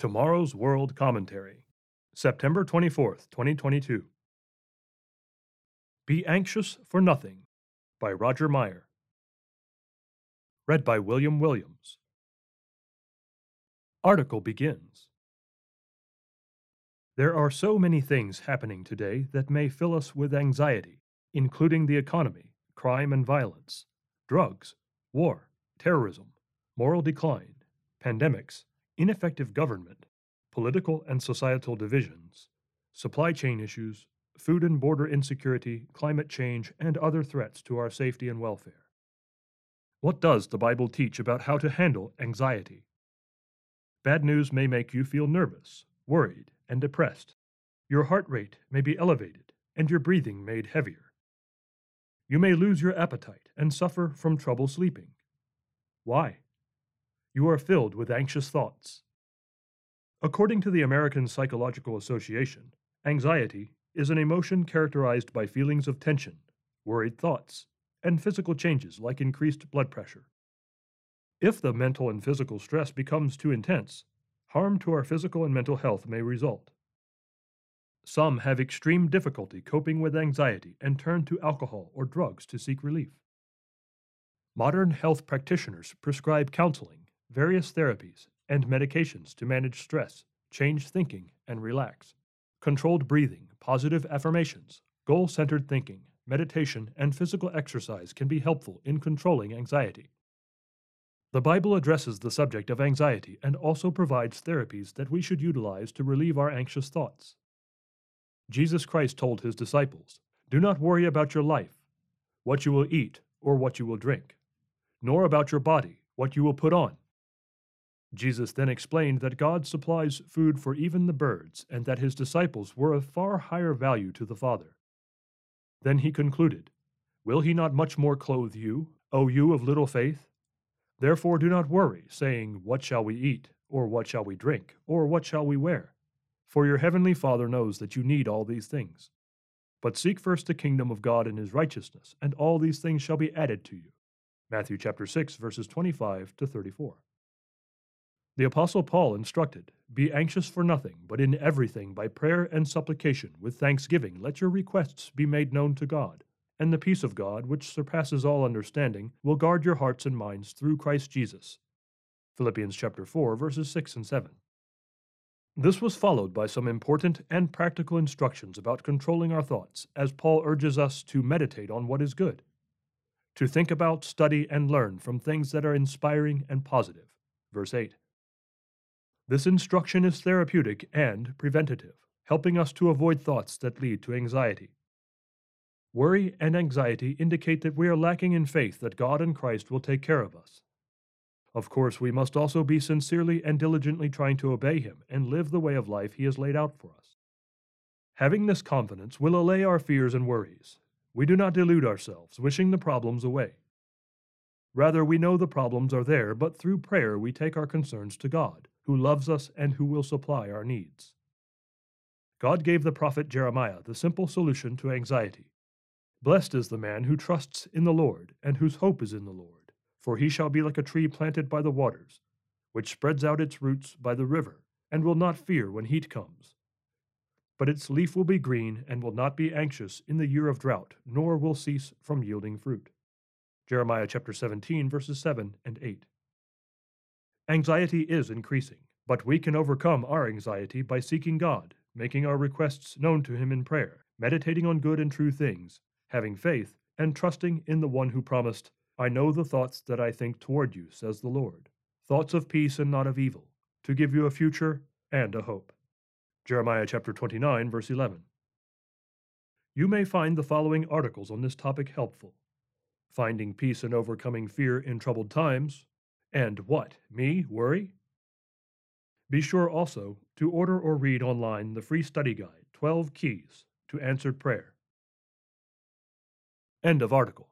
Tomorrow's World Commentary, September 24th, 2022. Be Anxious for Nothing by Roger Meyer. Read by William Williams. Article begins. There are so many things happening today that may fill us with anxiety, including the economy, crime and violence, drugs, war, terrorism, moral decline, pandemics, ineffective government, political and societal divisions, supply chain issues, food and border insecurity, climate change, and other threats to our safety and welfare. What does the Bible teach about how to handle anxiety? Bad news may make you feel nervous, worried, and depressed. Your heart rate may be elevated, and your breathing made heavier. You may lose your appetite and suffer from trouble sleeping. Why? You are filled with anxious thoughts. According to the American Psychological Association, anxiety is an emotion characterized by feelings of tension, worried thoughts, and physical changes like increased blood pressure. If the mental and physical stress becomes too intense, harm to our physical and mental health may result. Some have extreme difficulty coping with anxiety and turn to alcohol or drugs to seek relief. Modern health practitioners prescribe counseling various therapies, and medications to manage stress, change thinking, and relax. Controlled breathing, positive affirmations, goal centered thinking, meditation, and physical exercise can be helpful in controlling anxiety. The Bible addresses the subject of anxiety and also provides therapies that we should utilize to relieve our anxious thoughts. Jesus Christ told his disciples, Do not worry about your life, what you will eat or what you will drink, nor about your body, what you will put on. Jesus then explained that God supplies food for even the birds, and that his disciples were of far higher value to the Father. Then he concluded, Will he not much more clothe you, O you of little faith? Therefore do not worry, saying, What shall we eat? Or what shall we drink? Or what shall we wear? For your heavenly Father knows that you need all these things. But seek first the kingdom of God and his righteousness, and all these things shall be added to you. Matthew chapter 6 verses 25 to 34. The Apostle Paul instructed, Be anxious for nothing, but in everything by prayer and supplication, with thanksgiving, let your requests be made known to God. And the peace of God, which surpasses all understanding, will guard your hearts and minds through Christ Jesus. Philippians chapter 4, verses 6 and 7. This was followed by some important and practical instructions about controlling our thoughts, as Paul urges us to meditate on what is good, to think about, study, and learn from things that are inspiring and positive. Verse 8. This instruction is therapeutic and preventative, helping us to avoid thoughts that lead to anxiety. Worry and anxiety indicate that we are lacking in faith that God and Christ will take care of us. Of course, we must also be sincerely and diligently trying to obey Him and live the way of life He has laid out for us. Having this confidence will allay our fears and worries. We do not delude ourselves, wishing the problems away. Rather, we know the problems are there, but through prayer we take our concerns to God who loves us and who will supply our needs. God gave the prophet Jeremiah the simple solution to anxiety. Blessed is the man who trusts in the Lord and whose hope is in the Lord, for he shall be like a tree planted by the waters, which spreads out its roots by the river, and will not fear when heat comes. But its leaf will be green and will not be anxious in the year of drought, nor will cease from yielding fruit. Jeremiah chapter 17 verses 7 and 8. Anxiety is increasing, but we can overcome our anxiety by seeking God, making our requests known to Him in prayer, meditating on good and true things, having faith, and trusting in the one who promised, I know the thoughts that I think toward you, says the Lord, thoughts of peace and not of evil, to give you a future and a hope. Jeremiah chapter 29, verse 11. You may find the following articles on this topic helpful Finding Peace and Overcoming Fear in Troubled Times, and what, me, worry? Be sure also to order or read online the free study guide, 12 Keys to Answered Prayer. End of article.